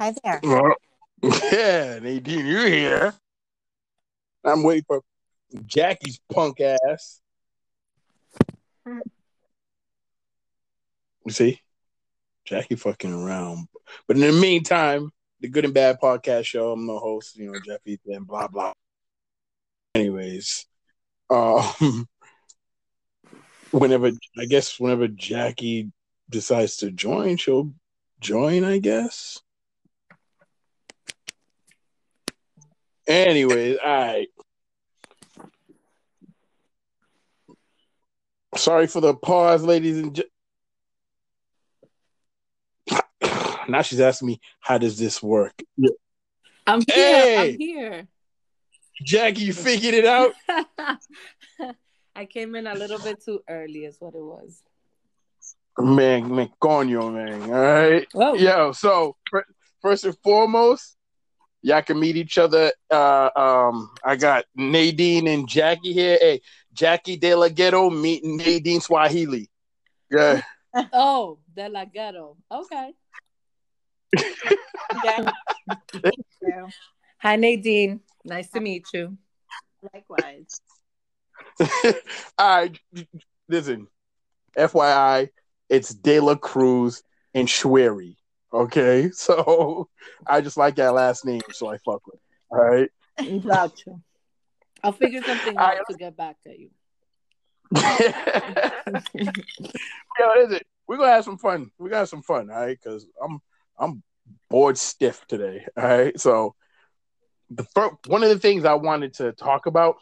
Hi there. Well, yeah, Nadine, you're here. I'm waiting for Jackie's punk ass. You see? Jackie fucking around. But in the meantime, the Good and Bad Podcast Show, I'm the host, you know, Jeff Ethan, blah, blah. Anyways, um, whenever, I guess, whenever Jackie decides to join, she'll join, I guess. Anyways, all right. Sorry for the pause, ladies and gentlemen. now she's asking me, how does this work? I'm here. Hey! I'm here. Jackie, you figured it out? I came in a little bit too early, is what it was. man, man, coño, man. All right. Oh, Yo, so first and foremost, y'all can meet each other. Uh, um, I got Nadine and Jackie here. Hey, Jackie De La Ghetto meeting Nadine Swahili. Yeah. oh, De La Ghetto. Okay. Yeah. Thank you. Hi, Nadine. Nice to meet you. Likewise. All right, listen. FYI, it's De La Cruz and Schwery. Okay, so I just like that last name, so I fuck with. it. All right. Gotcha. I'll figure something I- out to get back at you. Yo, is it? We're gonna have some fun. We got some fun, all right? Because I'm I'm bored stiff today. All right. So the first, one of the things I wanted to talk about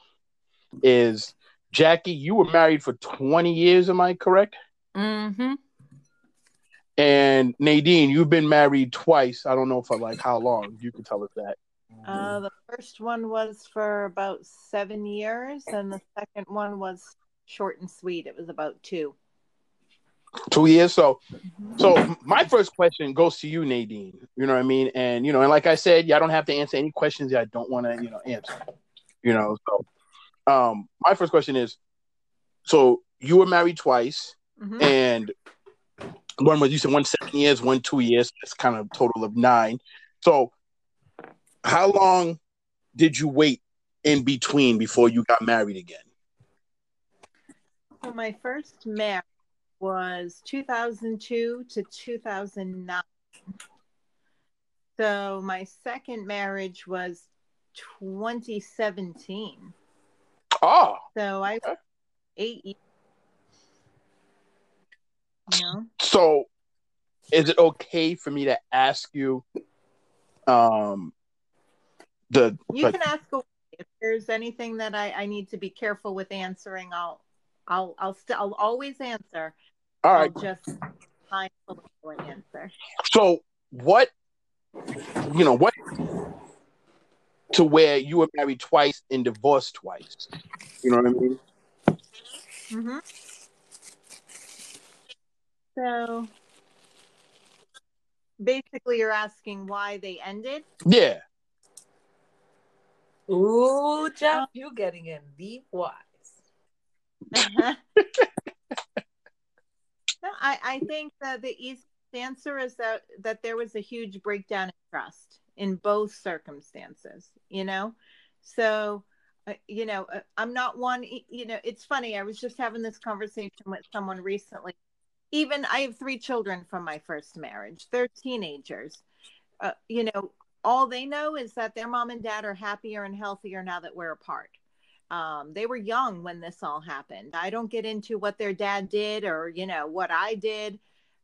is Jackie. You were married for 20 years, am I correct? Mm-hmm. And Nadine, you've been married twice. I don't know for like how long. You can tell us that. Uh, the first one was for about seven years, and the second one was short and sweet. It was about two. Two years. So, so my first question goes to you, Nadine. You know what I mean? And you know, and like I said, yeah, I don't have to answer any questions that I don't want to, you know, answer. You know, so um, my first question is: so you were married twice, Mhm. and one was you said one seven years, one two years. That's kind of total of nine. So, how long did you wait in between before you got married again? So my first marriage was 2002 to 2009. So my second marriage was 2017. Oh, ah, So I Okay. eight years. So, is it okay for me to ask you, um, the You like, can ask if there's anything that I, I need to be careful with answering. I'll I'll I'll still I'll always answer. all right? I'll just mindfully answer. So, what, you know, what to where you were married twice and divorced twice? You know what I mean? Mm-hmm. So basically, you're asking why they ended. Yeah. Ooh, Jeff, you getting in deep wise. no, I, I think that the easiest answer is that that there was a huge breakdown in trust in both circumstances. You know, so uh, you know uh, I'm not one. You know, it's funny. I was just having this conversation with someone recently. Even I have three children from my first marriage. They're teenagers. Uh, you know, all they know is that their mom and dad are happier and healthier now that we're apart um, they were young when this all happened. I don't get into what their dad did or, you know, what I did.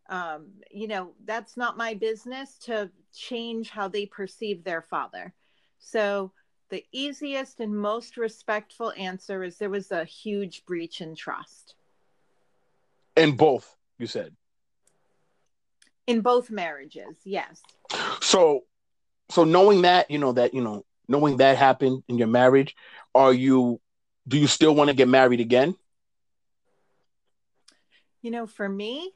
Um, you know, that's not my business to change how they perceive their father. So, the easiest and most respectful answer is there was a huge breach in trust In both, you said. in both marriages. Yes. So, so knowing that, you know, that, you know, knowing that happened in your marriage, are you, do you still want to get married again? You know, for me,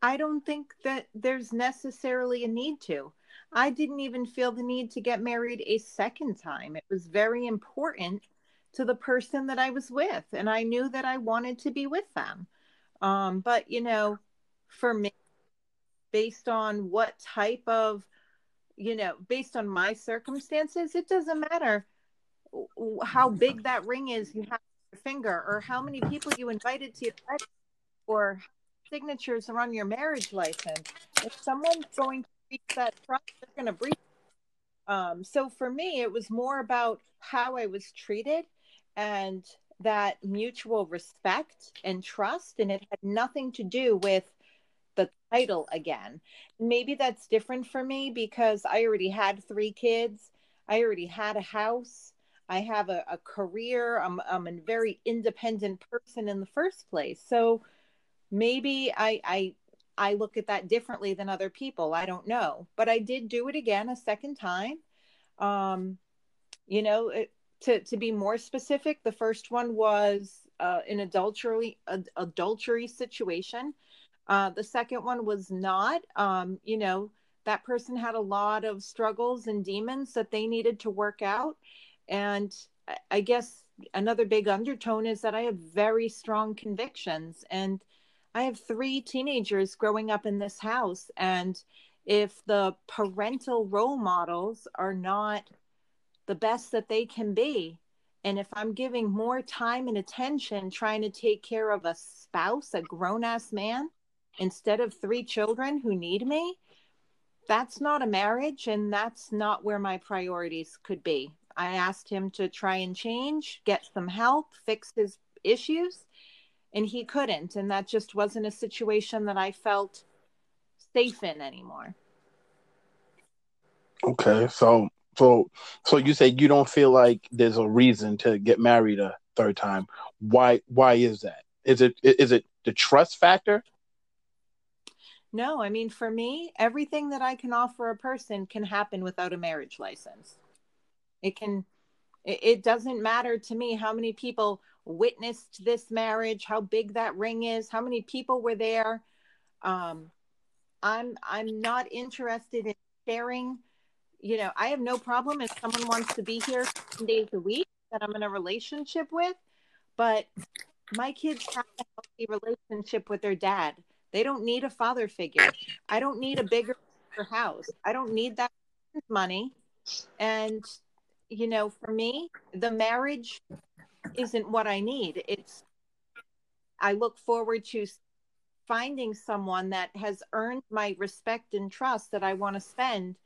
I don't think that there's necessarily a need to. I didn't even feel the need to get married a second time. It was very important to the person that I was with, and I knew that I wanted to be with them. Um, but, you know, for me, based on what type of you know, based on my circumstances, it doesn't matter how big that ring is you have on your finger or how many people you invited to your wedding or signatures are on your marriage license. If someone's going to breach that trust, they're going to breach. Um, so for me, it was more about how I was treated and that mutual respect and trust. And it had nothing to do with the title again. Maybe that's different for me because I already had three kids, I already had a house. I have a, a career. I'm, I'm a very independent person in the first place. So maybe I, I I look at that differently than other people. I don't know, but I did do it again a second time. Um, you know, it, to to be more specific, the first one was uh, an adultery adultery situation. Uh, the second one was not. Um, you know, that person had a lot of struggles and demons that they needed to work out, and I guess another big undertone is that I have very strong convictions and I have three teenagers growing up in this house. And if the parental role models are not the best that they can be, and if I'm giving more time and attention trying to take care of a spouse, a grown ass man, instead of three children who need me, that's not a marriage. And that's not where my priorities could be. I asked him to try and change, get some help, fix his issues and he couldn't and that just wasn't a situation that i felt safe in anymore okay so so so you say you don't feel like there's a reason to get married a third time why why is that is it is it the trust factor no i mean for me everything that i can offer a person can happen without a marriage license it can it doesn't matter to me how many people witnessed this marriage, how big that ring is, how many people were there. Um, I'm I'm not interested in sharing. You know, I have no problem if someone wants to be here seven days a week that I'm in a relationship with, but my kids have a healthy relationship with their dad. They don't need a father figure. I don't need a bigger house. I don't need that money. And you know, for me, the marriage isn't what I need. It's I look forward to finding someone that has earned my respect and trust that I want to spend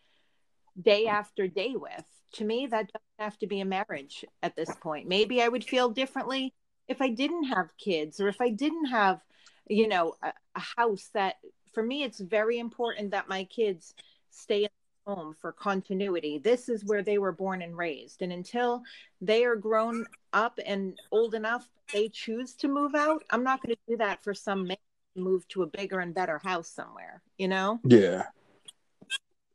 day after day with. To me, that doesn't have to be a marriage at this point. Maybe I would feel differently if I didn't have kids or if I didn't have, you know, a, a house that for me, it's very important that my kids stay in home for continuity. This is where they were born and raised. And until they are grown up and old enough, they choose to move out. I'm not going to do that for some man move to a bigger and better house somewhere, you know? Yeah.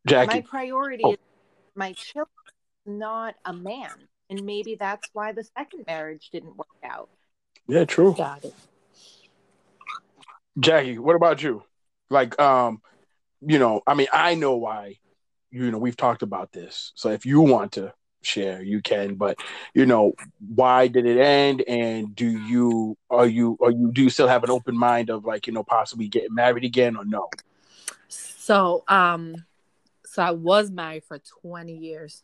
Jackie. My priority oh. is my children, not a man. And maybe that's why the second marriage didn't work out. Yeah, true. Got it. Jackie, what about you? Like, um, you know, I mean, I know why you know we've talked about this so if you want to share you can but you know why did it end and do you are you are you do you still have an open mind of like you know possibly getting married again or no so um so i was married for 20 years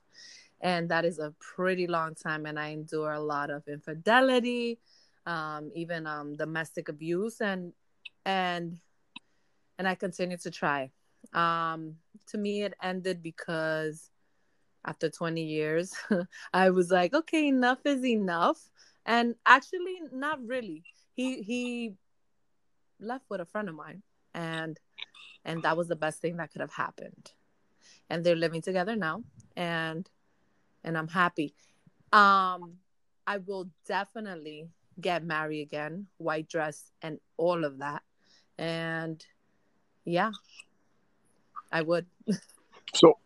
and that is a pretty long time and i endure a lot of infidelity um even um domestic abuse and and and i continue to try um, to me, it ended because after 20 years, I was like, okay, enough is enough. And actually, not really. He he left with a friend of mine, and and that was the best thing that could have happened. And they're living together now, and and I'm happy. Um, I will definitely get married again, white dress, and all of that. And yeah, I would. so,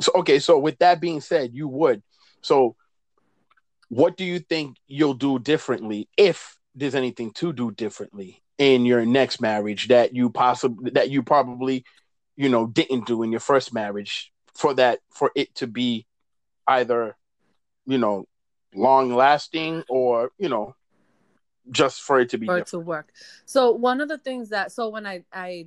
so okay. So with that being said, you would. So, what do you think you'll do differently if there's anything to do differently in your next marriage that you possibly that you probably, you know, didn't do in your first marriage for that for it to be either, you know, long lasting or you know just for it to be it to work. So one of the things that so when i i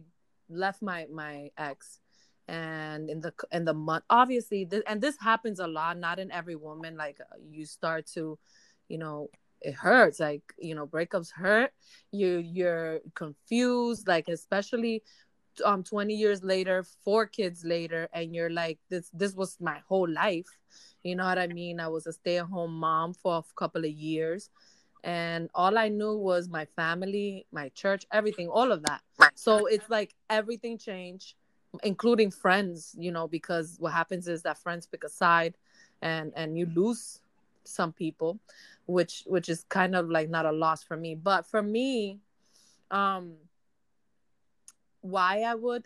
left my my ex and in the in the month obviously th- and this happens a lot not in every woman like uh, you start to you know it hurts like you know breakups hurt you you're confused like especially um 20 years later four kids later and you're like this this was my whole life. You know what i mean? I was a stay-at-home mom for a couple of years. And all i knew was my family my church everything all of that. So it's like everything changed including friends you know because what happens is that friends pick a side and and you lose some people which which is kind of like not a loss for me. But for me um why i would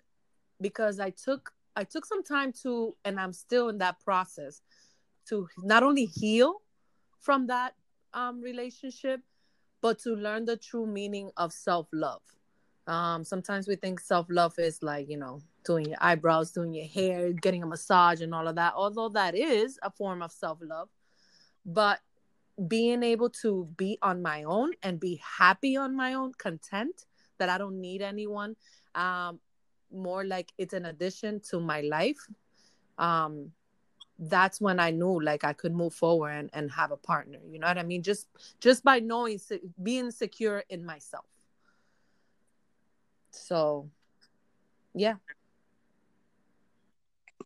because i took i took some time to and i'm still in that process to not only heal from that um relationship but to learn the true meaning of self-love. Um sometimes we think self-love is like you know doing your eyebrows doing your hair getting a massage and all of that although that is a form of self-love. But being able to be on my own and be happy on my own, content that I don't need anyone. Um, more like it's an addition to my life. Um, that's when I knew like I could move forward and, and have a partner. You know what I mean? Just just by knowing being secure in myself. So, yeah.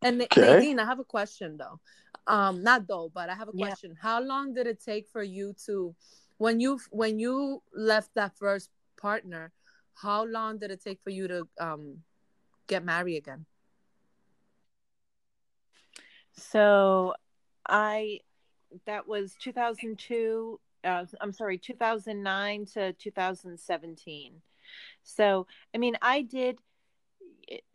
And okay. Nadine, I have a question though um not though but i have a question yeah. how long did it take for you to when you when you left that first partner how long did it take for you to um get married again? So i that was 2002 uh, i'm sorry 2009 to 2017 so i mean i did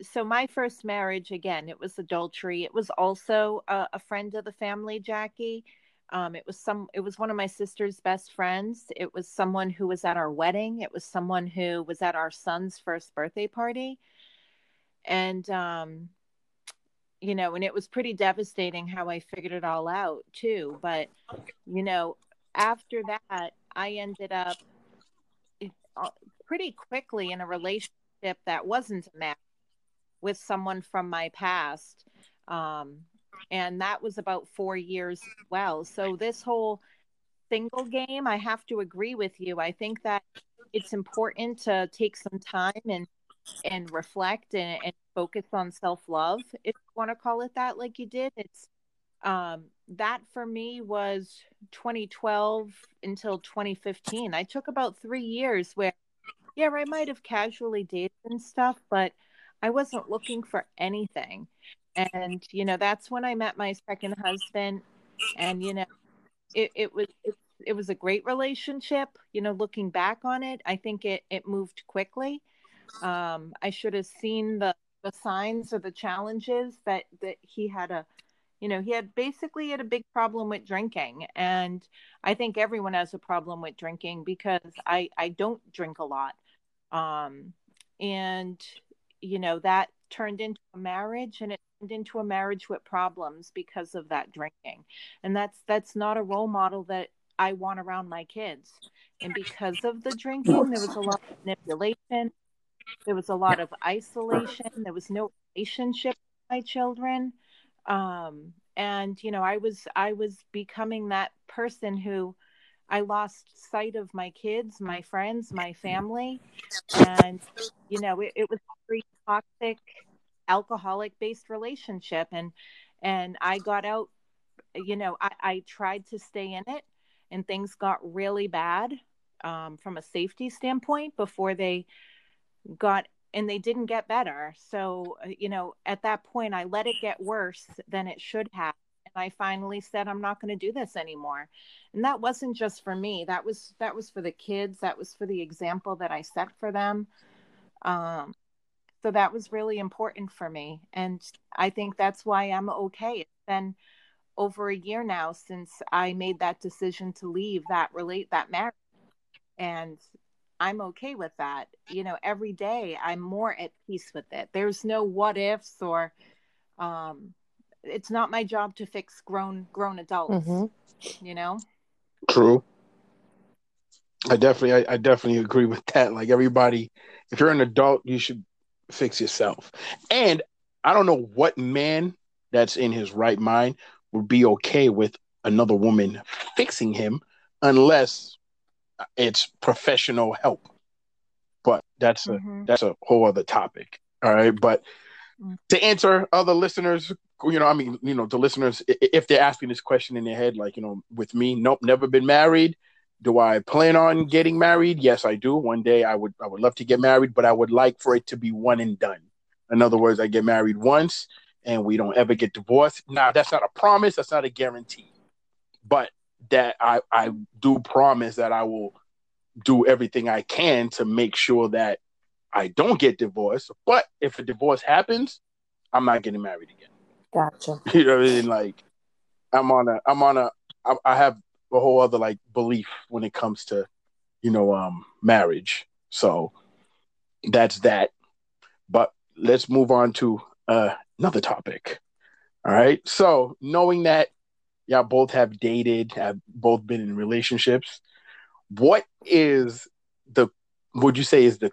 so my first marriage again it was adultery. It was also a, a friend of the family jackie um, it was some it was one of my sister's best friends. It was someone who was at our wedding. It was someone who was at our son's first birthday party. And um, you know and it was pretty devastating how i figured it all out too. But you know after that i ended up uh, pretty quickly in a relationship that wasn't a match with someone from my past. Um, and that was about four years as well. So this whole single game, I have to agree with you. I think that it's important to take some time and and reflect and, and focus on self love, if you want to call it that, like you did. It's um, that for me was 2012 until 2015. I took about three years where, yeah, I might have casually dated and stuff, but I wasn't looking for anything. And, you know, that's when I met my second husband. And, you know, it, it was, it, it was a great relationship. You know, looking back on it, I think it, it moved quickly. Um, I should have seen the, the signs or the challenges that, that he had a, you know, he had basically had a big problem with drinking. And I think everyone has a problem with drinking because I, I don't drink a lot. Um, and you know that turned into a marriage and it into a marriage with problems because of that drinking. And that's that's not a role model that i want around my kids. And because of the drinking there was a lot of manipulation. There was a lot of isolation. There was no relationship with my children. Um, and you know i was i was becoming that person who I lost sight of my kids, my friends, my family. And, you know, it, it was very toxic, alcoholic based relationship. And, and I got out, you know, I, I tried to stay in it and things got really bad um, from a safety standpoint before they got and they didn't get better. So, uh, you know, at that point, I let it get worse than it should have and I finally said I'm not going to do this anymore. And that wasn't just for me. That was that was for the kids. That was for the example that I set for them. Um, so that was really important for me, and I think that's why I'm okay. It's been over a year now since I made that decision to leave that relate that marriage, and I'm okay with that. You know, every day I'm more at peace with it. There's no what ifs or um, it's not my job to fix grown grown adults mm-hmm. you know true i definitely I, I, definitely agree with that like everybody if you're an adult you should fix yourself and I don't know what man that's in his right mind would be okay with another woman fixing him unless it's professional help. But that's a mm-hmm. that's a whole other topic. All right, but mm. to answer other listeners, you know, I mean, you know, the listeners, if they're asking this question in their head, like, you know, with me, nope, never been married. Do I plan on getting married? Yes, I do. One day I would I would love to get married, but I would like for it to be one and done. In other words, I get married once and we don't ever get divorced. Now that's not a promise, that's not a guarantee. But that I, I do promise that I will do everything I can to make sure that I don't get divorced. But if a divorce happens, I'm not getting married again. Gotcha. You know what I mean? Like I'm on a I'm on a I, I have a whole other like belief when it comes to, you know, um marriage. So that's that. But let's move on to uh, another topic. All right. So knowing that y'all both have dated, have both been in relationships, what is the would you say is the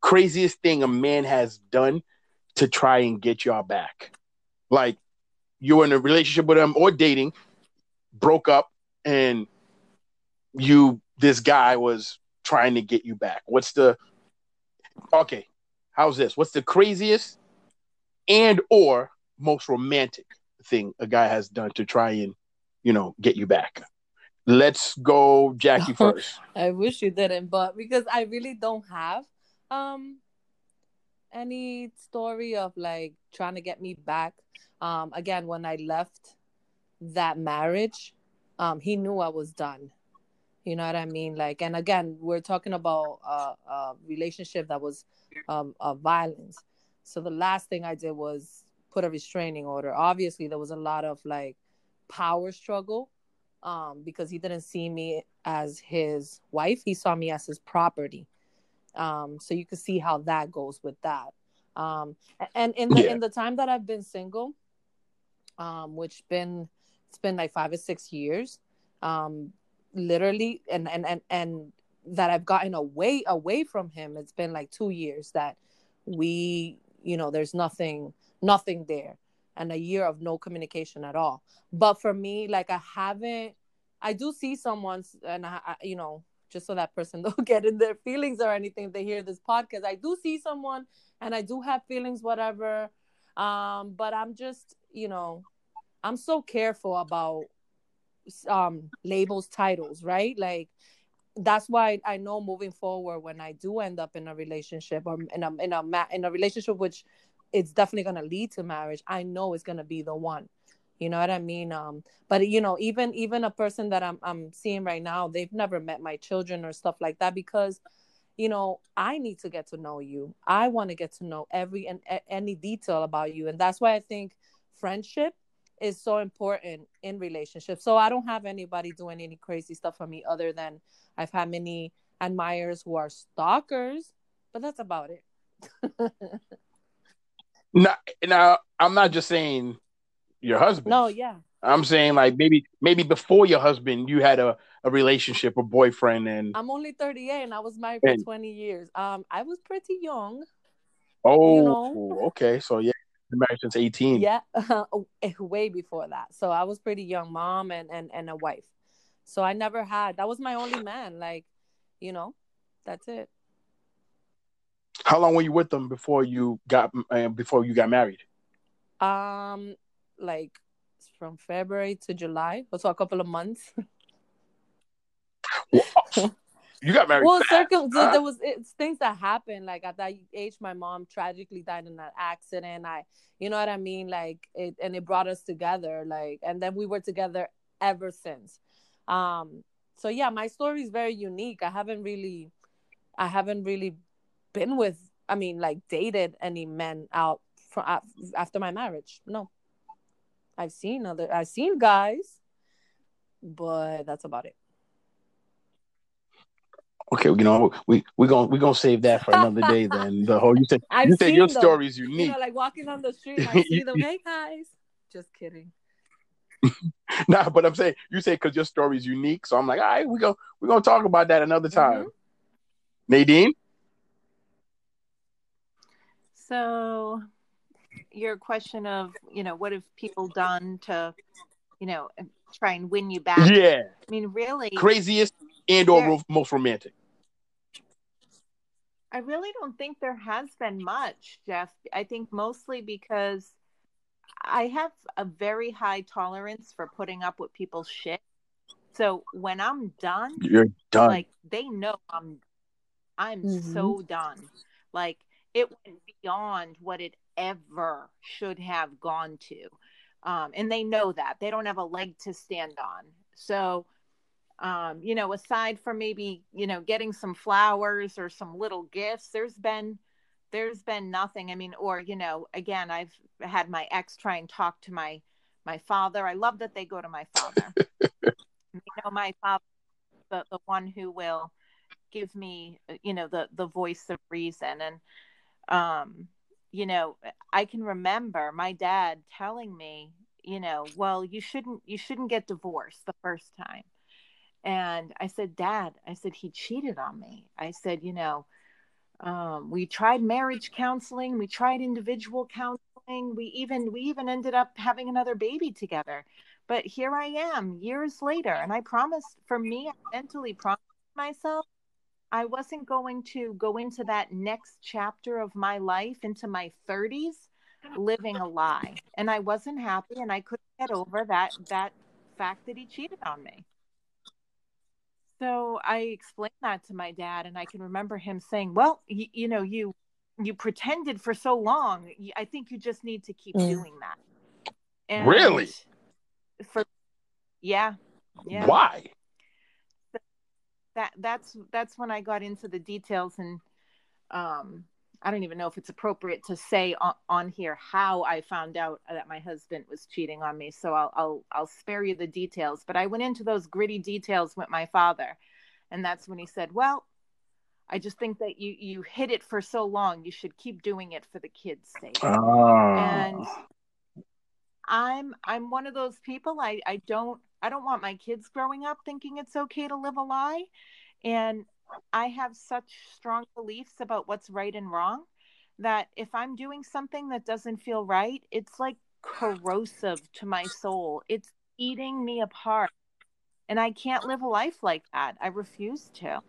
craziest thing a man has done to try and get y'all back? Like you're in a relationship with him or dating, broke up, and you this guy was trying to get you back. What's the okay? How's this? What's the craziest and or most romantic thing a guy has done to try and you know get you back? Let's go, Jackie first. I wish you didn't, but because I really don't have um any story of like trying to get me back. Um, again, when I left that marriage, um, he knew I was done. You know what I mean? Like, and again, we're talking about a, a relationship that was um, violence. So the last thing I did was put a restraining order. Obviously, there was a lot of like power struggle um, because he didn't see me as his wife; he saw me as his property. Um, so you can see how that goes with that. Um, and in the yeah. in the time that I've been single, um, which been it's been like five or six years, um, literally, and and and and that I've gotten away away from him. It's been like two years that we, you know, there's nothing nothing there, and a year of no communication at all. But for me, like I haven't. I do see someone, and I, I you know, just so that person don't get in their feelings or anything if they hear this podcast. I do see someone and I do have feelings, whatever. Um, but I'm just, you know, I'm so careful about um labels, titles, right? Like that's why I know moving forward when I do end up in a relationship or in a in a in a relationship which it's definitely going to lead to marriage, I know it's going to be the one. You know what i mean? Um but you know even even a person that i'm i'm seeing right now they've never met my children or stuff like that because you know i need to get to know you. I want to get to know every and any detail about you. And that's why i think friendship is so important in relationships so i don't have anybody doing any crazy stuff for me other than i've had many admirers who are stalkers but that's about it now, now i'm not just saying your husband. No, yeah. I'm saying like maybe maybe before your husband you had a, a relationship, a boyfriend and I'm only 38 and I was married for 20 years. Um I was pretty young. Oh, you know? okay. So yeah, married since 18. Yeah, way before that. So I was pretty young, mom and and and a wife. So I never had. That was my only man. Like, you know, that's it. How long were you with them before you got uh, before you got married? Um, like from February to July, so a couple of months. you got married. Well, circum- huh? there was it's things that happened. Like at that age, my mom tragically died in an accident. I, you know what I mean, like it, and it brought us together. Like, and then we were together ever since. Um, so yeah, my story is very unique. I haven't really, I haven't really been with. I mean, like dated any men out from after my marriage. No. I've seen other I've seen guys, but that's about it. Okay, you know we we gonna we gonna save that for another day. Then the whole you said I've you said your them. story is unique. You know, like walking on the street, I see them. Hey guys, just kidding. nah, but I'm saying you say because your story is unique, so I'm like, all right, we go we're gonna talk about that another time. Mm-hmm. Nadine. So your question of you know what have people done to you know try and win you back Yeah, i mean really craziest and or There- ro- most romantic. I really don't think there has been much, Jeff. I think mostly because I have a very high tolerance for putting up with people's shit. So when I'm done, You're done. like they know I'm I'm Mhm. so done. Like it went beyond what it ever should have gone to. Um, and they know that. They don't have a leg to stand on. So um, you know, aside from maybe, you know, getting some flowers or some little gifts, there's been there's been nothing. I mean, or, you know, again, I've had my ex try and talk to my my father. I love that they go to my father. you know, my father the, the one who will give me, you know, the the voice of reason. And um, you know, I can remember my dad telling me, you know, well, you shouldn't you shouldn't get divorced the first time. And I said, Dad, I said, he cheated on me. I said, you know, um, we tried marriage counseling, we tried individual counseling, we even we even ended up having another baby together. But here I am years later, and I promised for me, I mentally promised myself I wasn't going to go into that next chapter of my life into my 30s living a lie. And I wasn't happy and I couldn't get over that that fact that he cheated on me. So I explained that to my dad and I can remember him saying, "Well, you, you know, you you pretended for so long. I think you just need to keep Mm. doing that." And Really? For yeah. Yeah Why? that that's that's when I got into the details and um I don't even know if it's appropriate to say on, on here how I found out that my husband was cheating on me so I'll I'll I'll spare you the details but I went into those gritty details with my father and that's when he said well I just think that you you hid it for so long you should keep doing it for the kids sake Ah. and i'm i'm one of those people i i don't i don't want my kids growing up thinking it's okay to live a lie and i have such strong beliefs about what's right and wrong that if i'm doing something that doesn't feel right it's like corrosive to my soul it's eating me apart and i can't live a life like that i refuse to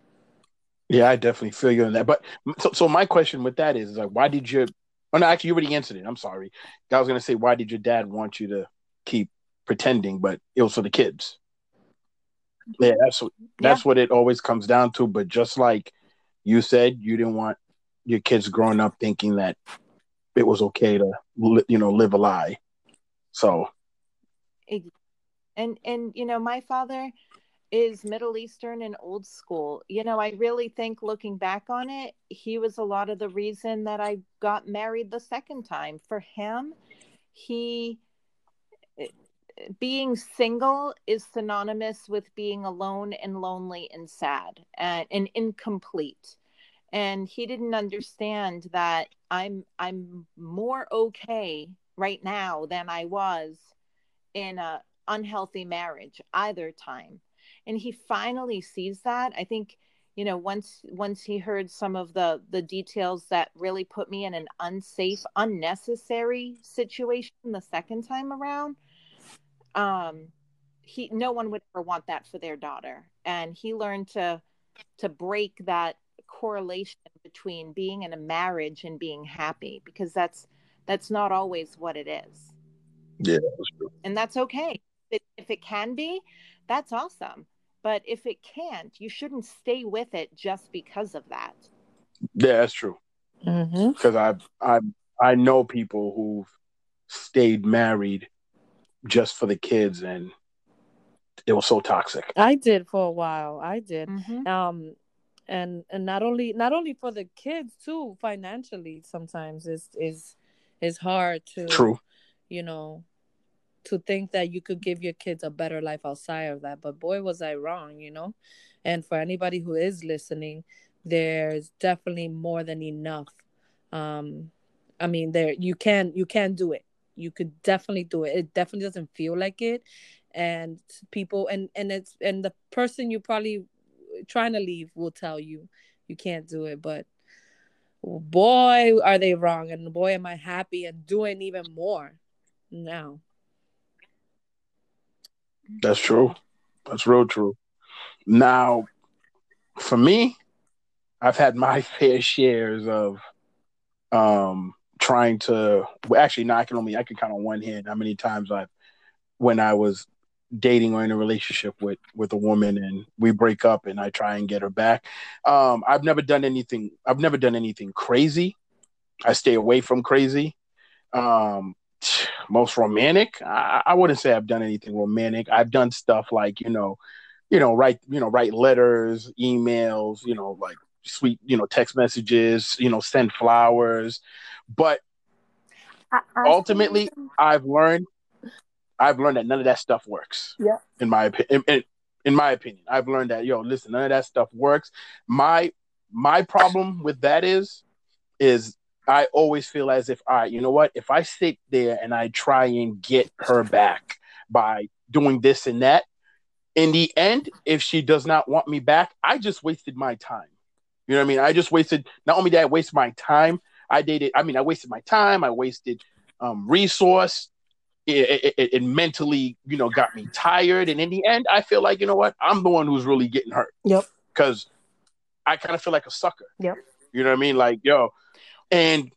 Yeah, I definitely feel you on that. But so, so my question with that is, is like, why did you? Oh no, actually, you already answered it. I'm sorry. I was gonna say, why did your dad want you to keep pretending? But it was for the kids. Yeah, that's what that's what it always comes down to. But just like you said, you didn't want your kids growing up thinking that it was okay to, you know, live a lie. So and and you know my father is middle eastern and old school you know i really think looking back on it he was a lot of the reason that i got married the second time for him he being single is synonymous with being alone and lonely and sad and, and incomplete. And he didn't understand that i'm i'm more okay right now than i was in a unhealthy marriage either time. And he finally sees that. I think you know once once he heard some of the the details that really put me in an unsafe unnecessary situation the second time around um he no one would ever want that for their daughter and he learned to to break that correlation between being in a marriage and being happy because that's that's not always what it is yeah, that's true. and that's okay if if it can be that's awesome but if it can't you shouldn't stay with it just because of that Yeah, that's true. Mm-hmm. Because I I I know people who've stayed married just for the kids, and it was so toxic. I did for a while. I did. mm-hmm. Um, and and not only not only for the kids too. Financially, sometimes is is is hard to True. you know to think that you could give your kids a better life outside of that. But boy, was I wrong, you know. And for anybody who is listening, there's definitely more than enough. Um, I mean, there you can you can do it. You could definitely do it. It definitely doesn't feel like it, and people and and it's and the person you probably trying to leave will tell you you can't do it. But boy, are they wrong, and boy, am I happy and doing even more now. That's true. That's real true. Now, for me, I've had my fair shares of um trying to well, actually no, I can only I can count on one hand how many times I've when I was dating or in a relationship with with a woman and we break up and I try and get her back. Um I've never done anything I've never done anything crazy. I stay away from crazy. Um most romantic, I, I wouldn't say I've done anything romantic. I've done stuff like, you know, you know, write, you know, write letters, emails, you know, like sweet, you know, text messages, you know, send flowers. But I, I ultimately, I've learned, I've learned that none of that stuff works. Yeah. In my opinion, in, in my opinion, I've learned that yo, listen, none of that stuff works. My my problem with that is, is I always feel as if, all right, you know what? If I sit there and I try and get her back by doing this and that, in the end, if she does not want me back, I just wasted my time. You know what I mean? I just wasted not only that I wasted my time, I dated. I mean, I wasted my time. I wasted um, resource. It, it, it, mentally, you know, got me tired. And in the end, I feel like you know what? I'm the one who's really getting hurt. Yep. Because I kind of feel like a sucker. Yep. You know what I mean? Like, yo, and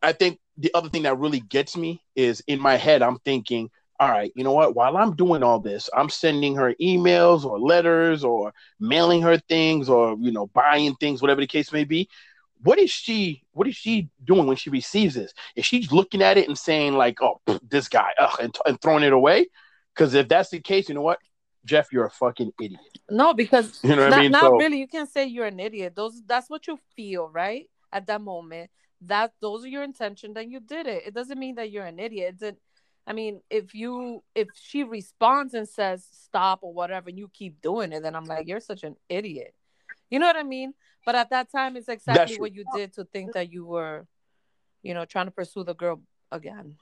I think the other thing that really gets me is in my head, I'm thinking, all right, you know what? While I'm doing all this, I'm sending her emails or letters or mailing her things or, you know, buying things, whatever the case may be. What is she? What is she doing when she receives this? Is she looking at it and saying like, "Oh, this guy," ugh, and, and throwing it away? Because if that's the case, you know what, Jeff, you're a fucking idiot. No, because you know what not, I mean. Not so, really. You can't say you're an idiot. Those that's what you feel, right? At that moment, that those are your intention. Then you did it. It doesn't mean that you're an idiot. It I mean, if you if she responds and says stop or whatever, and you keep doing it, then I'm like, you're such an idiot. You know what I mean? But at that time, it's exactly what you did to think that you were, you know, trying to pursue the girl again.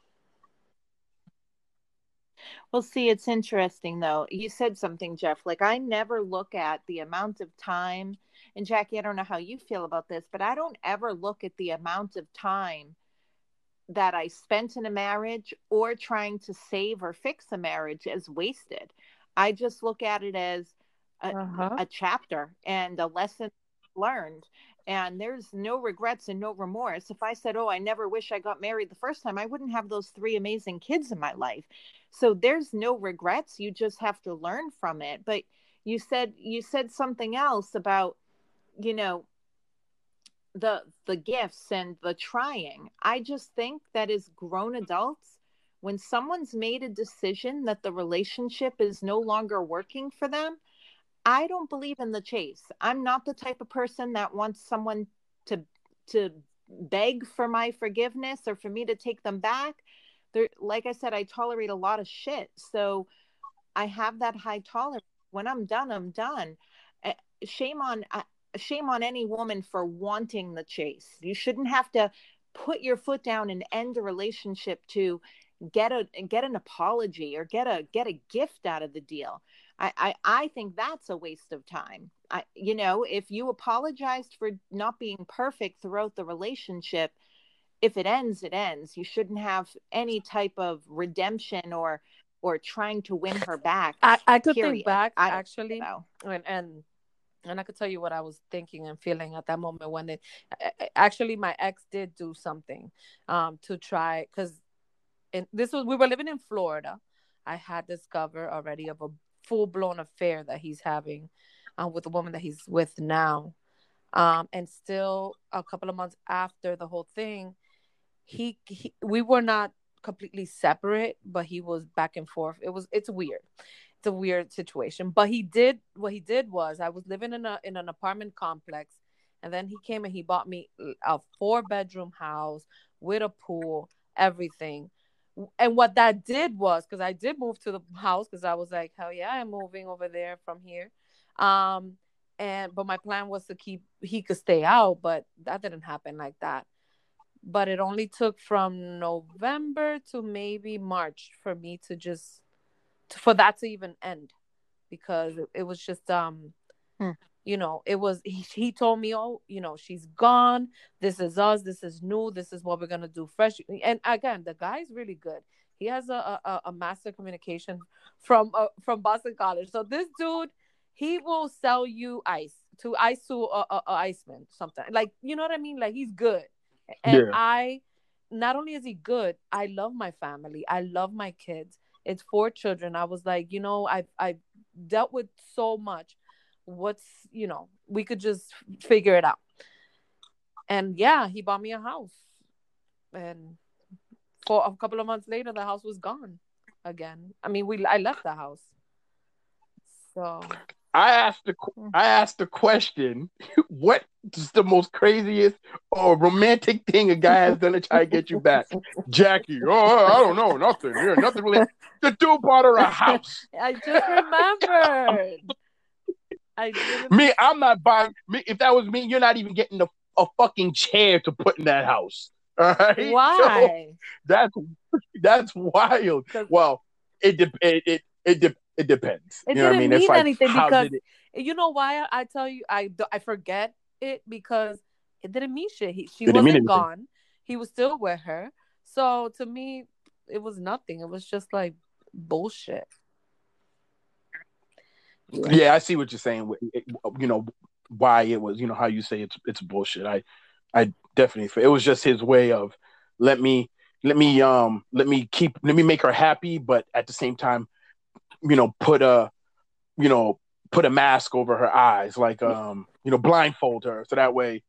Well, see, it's interesting though. You said something, Jeff. Like, I never look at the amount of time, and Jackie, I don't know how you feel about this, but I don't ever look at the amount of time that I spent in a marriage or trying to save or fix a marriage as wasted. I just look at it as a, uh-huh. a chapter and a lesson learned. And there's no regrets and no remorse. If I said, Oh, I never wish I got married the first time, I wouldn't have those three amazing kids in my life. So there's no regrets. You just have to learn from it. But you said you said something else about, you know, the the gifts and the trying. I just think that as grown adults when someone's made a decision that the relationship is no longer working for them i don't believe in the chase. I'm not the type of person that wants someone to to beg for my forgiveness or for me to take them back. There like i said i tolerate a lot of shit. So i have that high tolerance. When i'm done i'm done. Eh, shame on shame on any woman for wanting the chase. You shouldn't have to put your foot down and end a relationship to get a get an apology or get a get a gift out of the deal. I, I, I think that's a waste of time. I, you know, if you apologized for not being perfect throughout the relationship, if it ends, it ends. You shouldn't have any type of redemption or or trying to win her back. I, I could period. think back actually, and, and and I could tell you what I was thinking and feeling at that moment when it actually my ex did do something um to try because this was we were living in Florida. I had discovered already of a full blown affair that he's having um, with the woman that he's with now. Um, and still a couple of months after the whole thing, he, he we were not completely separate, but he was back and forth. It was it's weird it's a weird situation. But he did what he did was I was living in a in an apartment complex, and then he came and he bought me a four bedroom house with a pool, everything. And what that did was because I did move to the house because I was like, hell yeah, I'm moving over there from here. Um, and but my plan was to keep he could stay out, but that didn't happen like that. But it only took from November to maybe March for me to just for that to even end because it, it was just um hmm. you know it was he, he told me oh you know she's gone. This is us. This is new. This is what we're gonna do fresh. And again the guy's really good. He has a a, a master communication from uh, from boston college. So this dude he will sell you ice to ice to a, a, a iceman something. Like you know what i mean? Like he's good. And Yeah. i not only is he good i love my family. I love my kids it's four children. I was like you know i i dealt with so much. What's you know we could just figure it out. And yeah he bought me a house. And for a couple of months later the house was gone again. I mean we i left the house. So I asked the I asked the question, what is the most craziest or romantic thing a guy has done to try to get you back? Jackie, oh, I don't know, nothing. Yeah, nothing really. The dude bought her a house. i just remembered i Me, I'm not buying. Me, if that was me, you're not even getting a, a fucking chair to put in that house. All right. So why that's that's wild. Well, it it it it, it depends. It you what I didn't mean? Mean like anything because- it, you know why I tell you I I forget it because it didn't mean shit. He, she didn't wasn't gone. He was still with her. So to me, it was nothing. It was just like bullshit. yeah, I see what you're saying. It- you know why it was. You know how you say it's it's bullshit. I I definitely. It was just his way of let me let me um let me keep let me make her happy, but at the same time, you know, put a you know put a mask over her eyes, like um you know blindfold her, so that way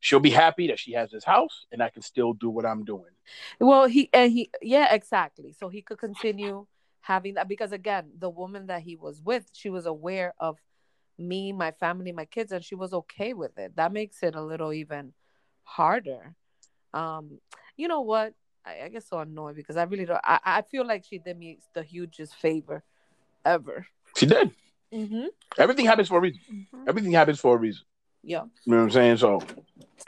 she'll be happy that she has this house, and I can still do what I'm doing. Well, he and he yeah, exactly. So he could continue having that because again, the woman that he was with, she was aware of me, my family, my kids, and she was okay with it. That makes it a little even harder. Um, you know what? I, I get so annoyed because I really don't. I, I feel like she did me the hugest favor ever. She did. Mm-hmm. Everything happens for a reason. Everything happens for a reason. Yeah. You know what I'm saying? So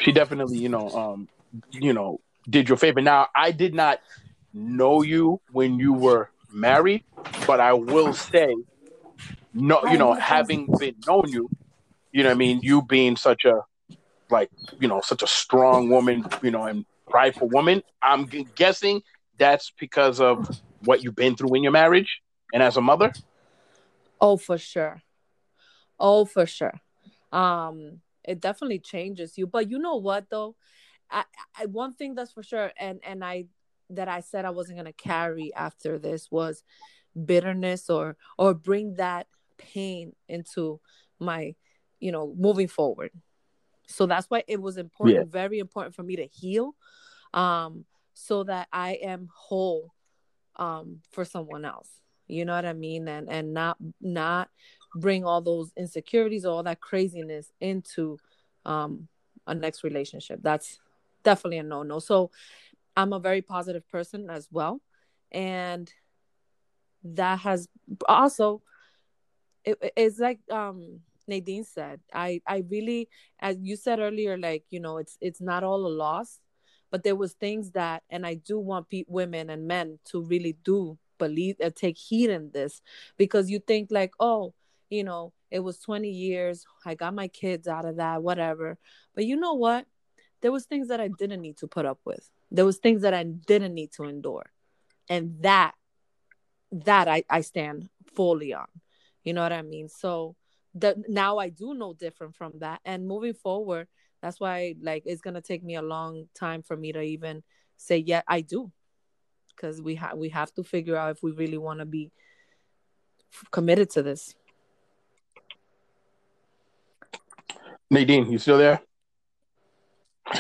she definitely, you know, um, you know, did your favor. Now I did not know you when you were married, but I will say, no, you know, having been known you, you know, I mean, you being such a, like, you know, such a strong woman, you know, and prideful woman. I'm gu- guessing that's because of what you've been through in your marriage and as a mother. Oh, for sure. Oh, for sure. Um, it definitely changes you. But you know what though? I, I one thing that's for sure, and and I that I said I wasn't gonna carry after this was bitterness or or bring that pain into my, you know, moving forward. So that's why it was important, very important for me to heal, um, so that I am whole, um, for someone else. You know what I mean? And and not not bring all those insecurities all that craziness into um a next relationship. That's definitely a no-no. So i'm a very positive person as well. And that has also it, it's like um nadine said i i really as you said earlier like you know it's it's not all a loss but there was things that and i do want pe- women and men to really do believe and take heed in this because you think like oh you know, it was 20 years. I got my kids out of that, whatever. But you know what? There was things that I didn't need to put up with. There was things that I didn't need to endure. And that that I, I stand fully on. You know what I mean? So that now I do know different from that. And moving forward, that's why like it's gonna take me a long time for me to even say, yeah, I do. Because we have we have to figure out if we really want to be committed to this. Nadine, you still there?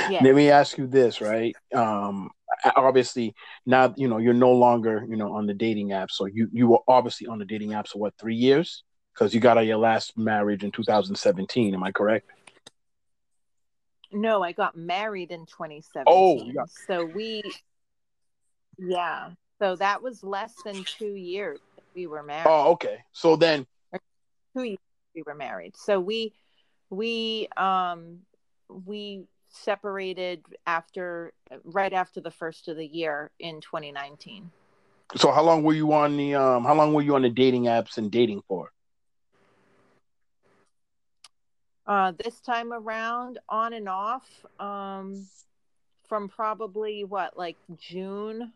Yeah. Let me ask you this, right? Um, obviously now you know you're no longer you know on the dating app, so you you were obviously on the dating apps for what three years? Because you got out of your last marriage in 2017. Am I correct? No, I got married in 2017. Oh, you got- so we, yeah. So that was less than two years that we were married. Oh, okay. So then, Two years we were married. So we, we, um, we separated after, right after the first of the year in 2019. so how long were you on the um? How long were you on the dating apps and dating for? Uh, this time around, on and off, um, from probably what, like June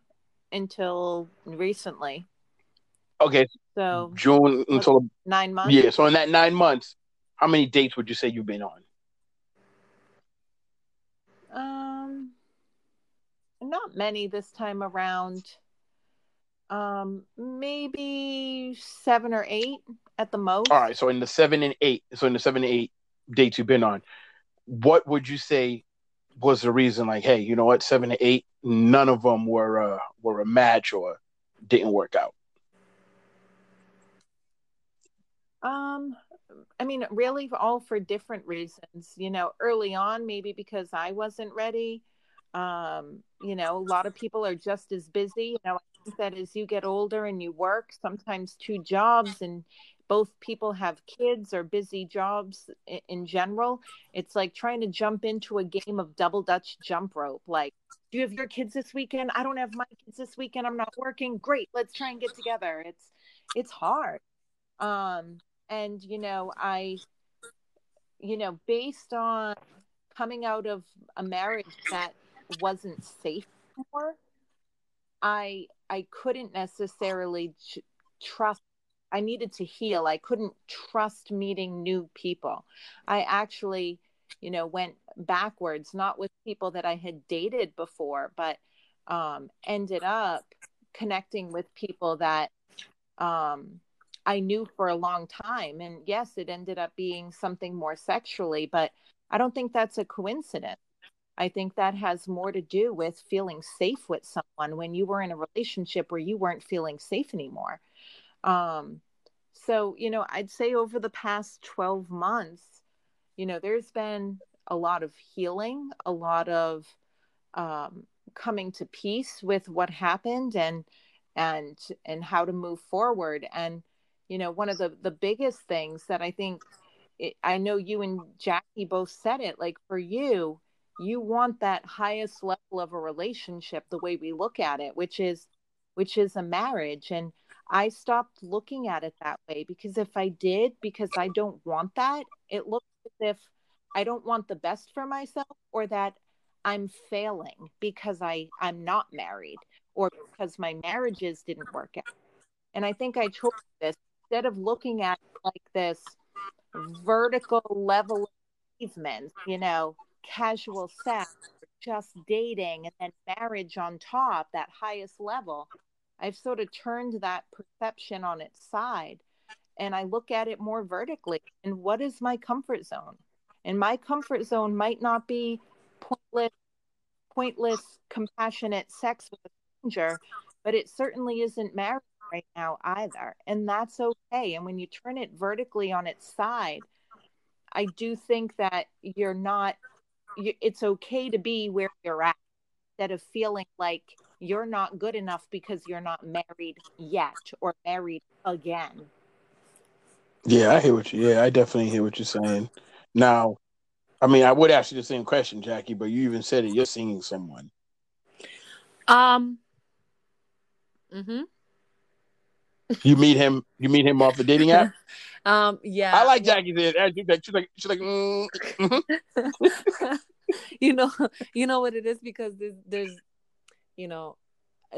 until recently. Okay, So June until nine months. yeah. So in that nine months, how many dates would you say you've been on? Um, not many this time around. Um, maybe seven or eight at the most. All right, so in the seven and eight, so in the seven and eight dates you've been on, what would you say was the reason? Like, hey, you know what, seven to eight, none of them were uh, were a match or didn't work out. Um, I mean, really, all for different reasons. You know, early on, maybe because I wasn't ready. Um, you know, a lot of people are just as busy. You know, I think that as you get older and you work, sometimes two jobs, and both people have kids or busy jobs in, general. It's like trying to jump into a game of double dutch jump rope. Like, do you have your kids this weekend? I don't have my kids this weekend. I'm not working. Great, let's try and get together. It's it's hard. Um, and you know i you know based on coming out of a marriage that wasn't safe anymore i i couldn't necessarily ch- trust i needed to heal i couldn't trust meeting new people i actually you know went backwards not with people that i had dated before but um ended up connecting with people that um I knew for a long time. And yes, it ended up being something more sexually, but I don't think that's a coincidence. I think that has more to do with feeling safe with someone when you were in a relationship where you weren't feeling safe anymore. Um, so, you know, I'd say over the past 12 months, you know, there's been a lot of healing, a lot of um, coming to peace with what happened and and and how to move forward. And you know one of the the biggest things that i think it, i know you and jackie both said it like for you you want that highest level of a relationship the way we look at it which is which is a marriage. And i stopped looking at it that way because if i did because i don't want that it looks as if i don't want the best for myself or that i'm failing because i i'm not married or because my marriages didn't work out. And i think i chose this instead of looking at like this vertical level of achievements, you know, casual sex, just dating, and then marriage on top, that highest level, I've sort of turned that perception on its side and I look at it more vertically. And what is my comfort zone? And my comfort zone might not be pointless, pointless, compassionate sex with a stranger, but it certainly isn't marriage right now either. And that's okay. And when you turn it vertically on its side, I do think that you're not, it's okay to be where you're at instead of feeling like you're not good enough because you're not married yet or married again. Yeah, I hear what you. Yeah, I definitely hear what you're saying. Now, I mean, I would ask you the same question, Jackie, but you even said it. You're seeing someone. Um. Mm-hmm. You meet him. You meet him off the dating app. um. Yeah. I like Jackie's. She's like, she's like, she's like mm, mm-hmm. you know, you know what it is because there's, there's you know,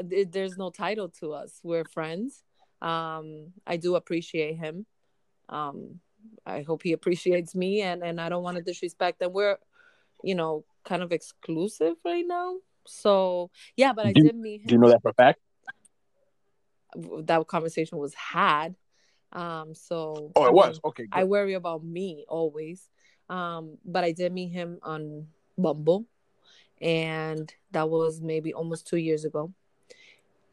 there's no title to us. We're friends. Um, I do appreciate him. Um, I hope he appreciates me, and and I don't want to disrespect. And we're, you know, kind of exclusive right now. So yeah, but I do, did meet him. Do you know that for a fact? that conversation was had. Um, so oh, it was okay. Good. I worry about me always. Um, but I did meet him on Bumble, and that was maybe almost two years ago.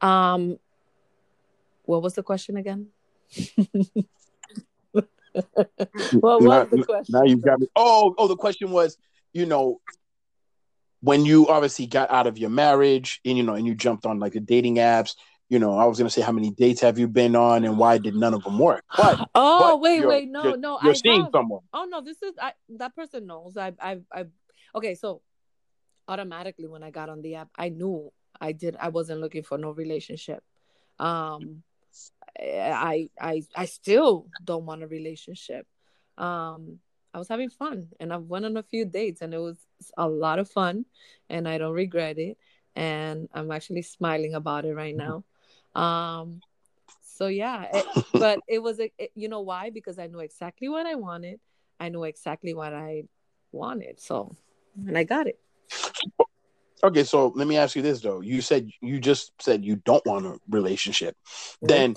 Um, what was the question again? what was now, the question? Now you've got me. Oh, oh, the question was, you know, when you obviously got out of your marriage and you know, and you jumped on like the dating apps you know, I was gonna say how many dates have you been on and why did none of them work? But oh but wait, wait, no, you're, no, you're I seeing have, someone. Oh no, this is I that person knows. I I I okay, so automatically when I got on the app, I knew I did I wasn't looking for no relationship. Um I I I still don't want a relationship. Um I was having fun and I went on a few dates and it was a lot of fun and I don't regret it and I'm actually smiling about it right now. Um so yeah, it, but it was a, it, you know why? Because I knew exactly what I wanted. I knew exactly what I wanted. So and I got it. Okay, so let me ask you this though. You said you just said you don't want a relationship. Mm-hmm. Then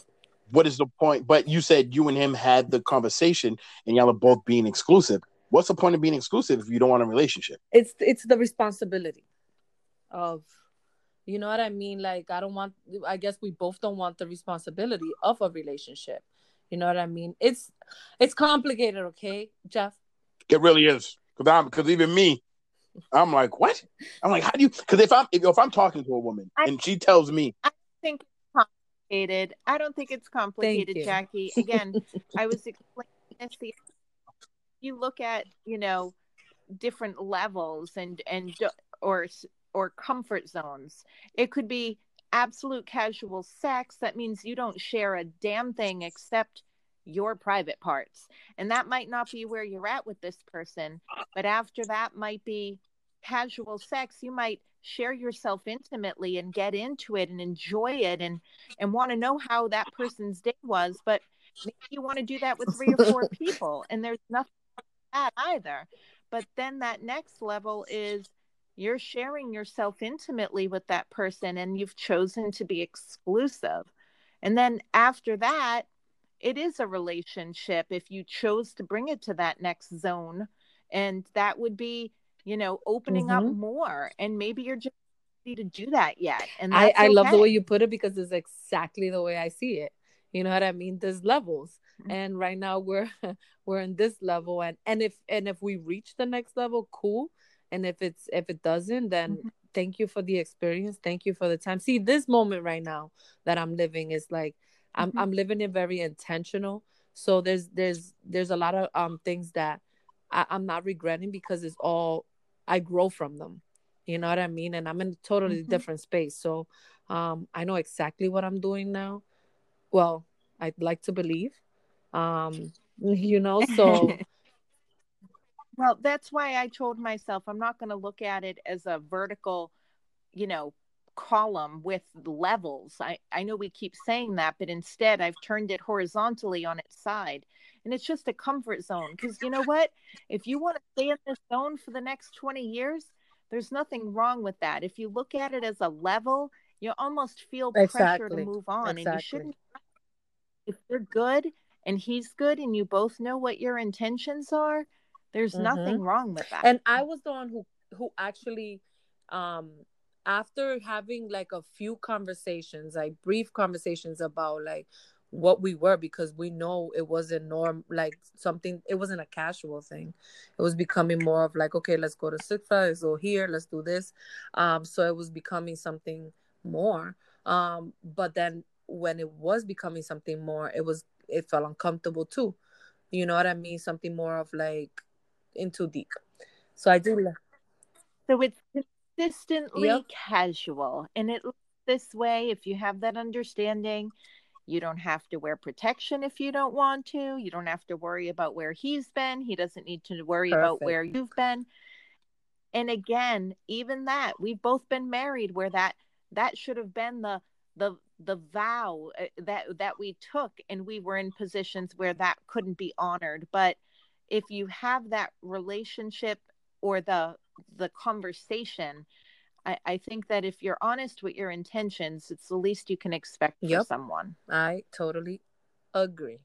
what is the point? But you said you and him had the conversation and y'all are both being exclusive. What's the point of being exclusive if you don't want a relationship? It's it's the responsibility of you know what I mean? Like I don't want I guess we both don't want the responsibility of a relationship. You know what I mean? It's it's complicated, okay, Jeff? It really is. Cause I'm because even me, I'm like, what? I'm like, how do you? Because if I'm if, if, I'm talking to a woman I, and she tells me, I think complicated. I don't think it's complicated, Jackie. Again, I was explaining this. The, you look at you know different levels and and or or comfort zones. It could be absolute casual sex. That means you don't share a damn thing except your private parts. And that might not be where you're at with this person, but after that might be casual sex. You might share yourself intimately and get into it and enjoy it and and want to know how that person's day was, but maybe you want to do that with three or four people and there's nothing that either. But then that next level is you're sharing yourself intimately with that person and you've chosen to be exclusive. And then after that, it is a relationship if you chose to bring it to that next zone and that would be you know opening mm-hmm. up more and maybe you're just ready to do that yet and i, I okay. love the way you put it because it's exactly the way i see it you know what i mean there's levels mm-hmm. and right now we're we're in this level and and if and if we reach the next level cool and if it's if it doesn't then mm-hmm. thank you for the experience thank you for the time see this moment right now that i'm living is like I'm mm-hmm. I'm living it very intentional. So there's there's there's a lot of um things that I, I'm not regretting because it's all I grow from them. You know what I mean? And I'm in a totally mm-hmm. different space. So um I know exactly what I'm doing now. Well, I'd like to believe. Um, you know, so well, that's why I told myself I'm not going to look at it as a vertical, you know, column with levels. I, I know we keep saying that, but instead I've turned it horizontally on its side. And it's just a comfort zone. Because you know what? If you want to stay in this zone for the next 20 years, there's nothing wrong with that. If you look at it as a level, you almost feel exactly. pressure to move on. Exactly. And you shouldn't. If you're good and he's good and you both know what your intentions are, there's mm-hmm. nothing wrong with that. And I was the one who who actually um after having like a few conversations, like brief conversations about like what we were because we know it wasn't norm like something it wasn't a casual thing. It was becoming more of like okay let's go to six flags go here let's do this. Um so it was becoming something more. Um but then when it was becoming something more it was it felt uncomfortable too. You know what i mean? Something more of like into deep. So i do so it's consistently yep. casual. And it this way if you have that understanding. You don't have to wear protection if you don't want to. You don't have to worry about where he's been. He doesn't need to worry Perfect. about where you've been. And again, even that, we've both been married where that that should have been the the the vow uh, that that we took and we were in positions where that couldn't be honored but if you have that relationship or the the conversation I, I think that if you're honest with your intentions it's the least you can expect yep. for someone i totally agree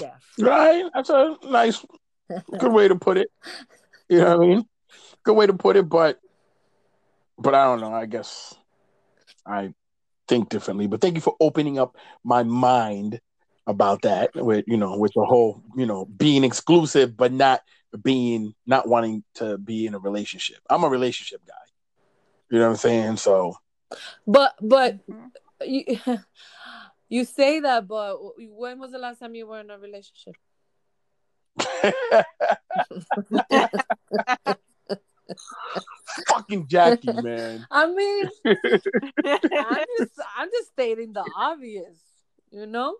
Yes. Right. That's a nice, good way to put it. You know what I mean? Good way to put it, but, but I don't know. I guess I think differently. But thank you for opening up my mind about that. With you know, with the whole you know being exclusive, but not being not wanting to be in a relationship. I'm a relationship guy. You know what I'm saying? So But but mm-hmm. you, you say that, but when was the last time you were in a relationship? Fucking Jackie, man. I mean, I'm just I'm just stating the obvious, you know.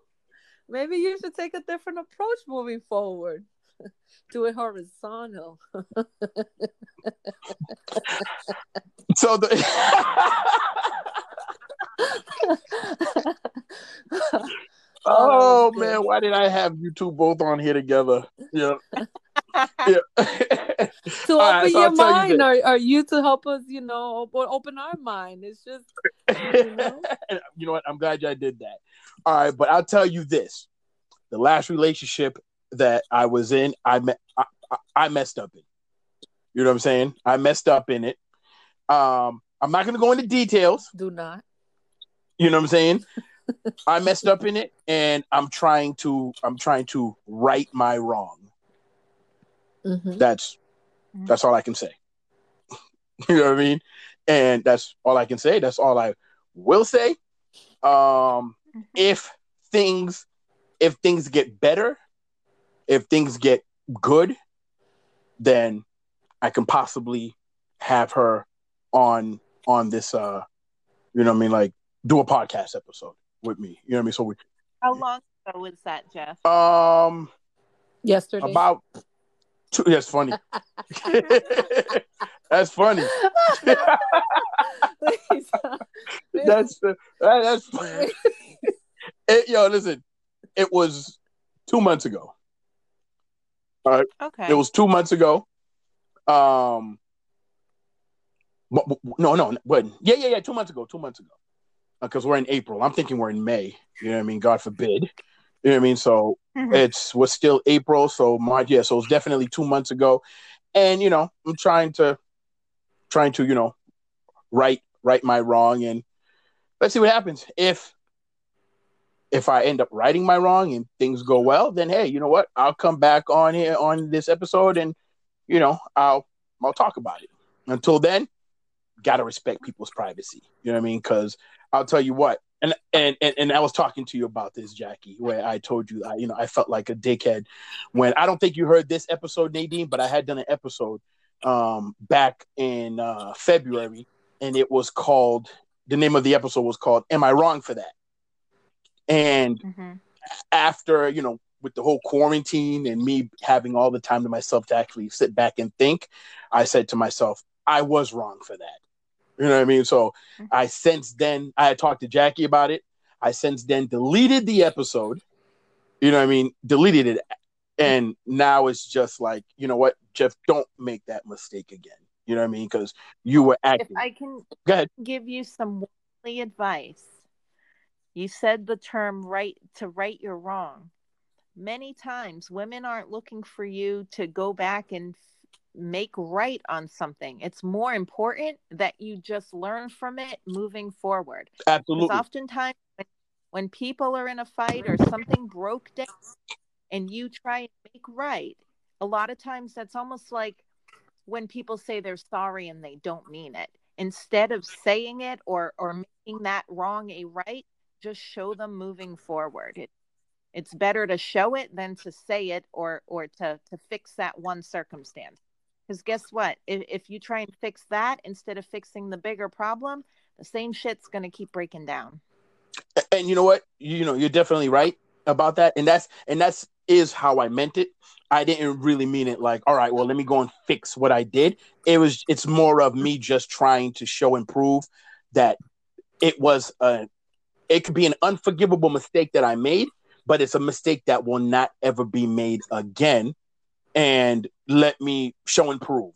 Maybe you should take a different approach moving forward. Do it horizontal. so the Oh, oh that's man, why did I have you two both on here together? Yeah. yeah. to All right, open so your you mind this. or, or you to help us, you know, open, open our mind. It's just You know? you know what? I'm glad I did that. All right, but I'll tell you this: the last relationship that I was in, I me- I, I, I messed up in. You know what I'm saying? I messed up in it. Um, I'm not going to go into details. do not. You know what I'm saying? I messed up in it, and I'm trying to I'm trying to right my wrong. Mhm. That's that's all I can say. you know what I mean? And that's all I can say. That's all I will say. Um, if things if things get better, if things get good, then I can possibly have her on on this uh you know what I mean like do a podcast episode with me. You know what I mean? So we How long ago was that, Jeff? um Yesterday. about two that's funny. that's funny. That's uh, that- that's funny. It- yo, listen, it was two months ago. Okay. It was two months ago. Um, no, no, but yeah, yeah, yeah, two months ago, two months ago. Because we're in April. I'm thinking we're in May. You know what I mean? God forbid. You know what I mean? So Mhm. it's was still April, so March. Yeah, so it's definitely two months ago. And you know, I'm trying to, trying to, you know, right right my wrong, and let's see what happens. If if I end up righting my wrong and things go well, then hey, you know what? I'll come back on here on this episode, and you know, I'll I'll talk about it. Until then, gotta respect people's privacy. You know what I mean? Because I'll tell you what, and, and and and I was talking to you about this, Jackie, where I told you, I, you know, I felt like a dickhead when I don't think you heard this episode, Nadine, but I had done an episode um back in uh February, and it was called the name of the episode was called "Am I Wrong for That?" And Mhm. after you know with the whole quarantine and me having all the time to myself to actually sit back and think i said to myself i was wrong for that. You know what i mean? So i since then i had talked to jackie about it. I since then deleted the episode. You know what i mean? Deleted it. And now it's just like you know what jeff don't make that mistake again. You know what i mean? Because you were If acting. I can give you some advice, you said the term right to right your wrong. Many times women aren't looking for you to go back and make right on something. It's more important that you just learn from it moving forward. Because absolutely oftentimes when, when people are in a fight or something broke down and you try and make right, a lot of times that's almost like when people say they're sorry and they don't mean it. Instead of saying it or or making that wrong a right, just show them moving forward. It, it's better to show it than to say it or or to to fix that one circumstance. Because guess what? If, if you try and fix that instead of fixing the bigger problem, the same shit's going to keep breaking down. and you know what you know you're definitely right about that and that's and that's is how i meant it i didn't really mean it like all right well let me go and fix what i did it was it's more of me just trying to show and prove that it was a it could be an unforgivable mistake that i made but it's a mistake that will not ever be made again and let me show and prove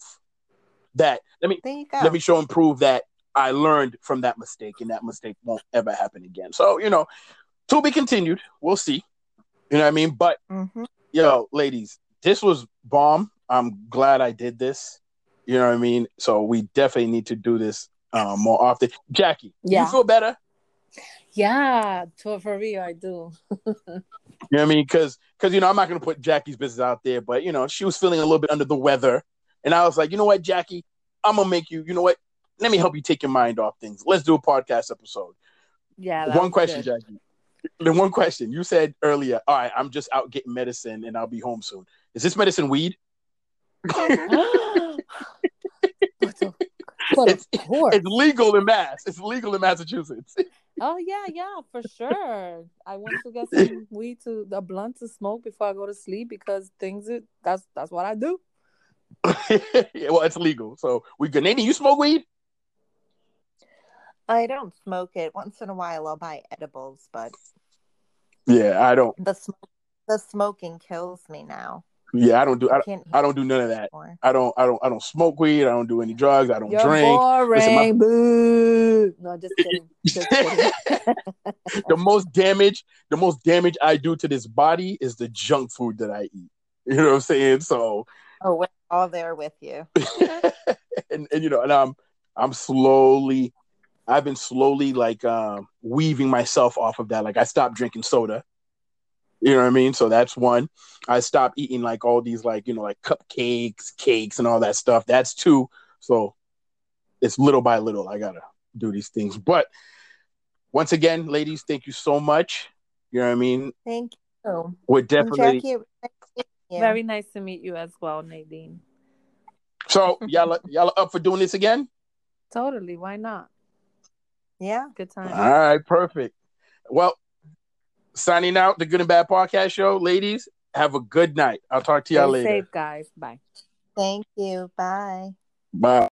that let me There you go. let me show and prove that I learned from that mistake and that mistake won't ever happen again. So, you know, to be continued. We'll see. You know what I mean? But Mhm. yo, ladies, this was bomb. I'm glad I did this. You know what I mean? So we definitely need to do this um, more often. Jackie, Yeah. you feel better? Yeah, to for real, I do. You know what I mean? Because because you know I'm not gonna put Jackie's business out there, but you know she was feeling a little bit under the weather, and I was like, you know what, Jackie, I'm gonna make you. You know what? Let me help you take your mind off things. Let's do a podcast episode. Yeah. one question, good. Jackie. The one question you said earlier. All right, I'm just out getting medicine, and I'll be home soon. Is this medicine weed? but of, but It's-. It's legal in Mass. It's legal in Massachusetts. Oh yeah, yeah, for sure. I want to get some weed to the blunt to smoke before I go to sleep because things it that's that's what I do. yeah, well, it's legal, so we good. Nene, you smoke weed? I don't smoke it. Once in a while, I'll buy edibles, but Yeah, I don't. the sm- the smoking kills me now. Yeah, I don't do. I, I don't do none of that. anymore. I don't. I don't. I don't smoke weed. I don't do any drugs. I don't You're drink. boring. Listen, my- Boo. No, just kidding. Just kidding. the most damage, the most damage I do to this body is the junk food that I eat. You know what I'm saying? So, Oh, we're all there with you. and, and you know, and I'm I'm slowly, I've been slowly like um, weaving myself off of that. Like I stopped drinking soda. You know what I mean? So that's one. I stopped eating like all these like you know like cupcakes, cakes, and all that stuff. That's two. So it's little by little. I gotta do these things. But once again, ladies, thank you so much. You know what I mean? Thank you. We're definitely Jackie, it was nice meeting you. Very nice to meet you as well, Nadine. so y'all y'all up for doing this again. Totally. Why not? yeah. Good time. All right. perfect. Well, signing out the Good and Bad Podcast Show, ladies. Have a good night. I'll talk to y'all Stay later. safe, guys. Bye. Thank you. Bye. Bye.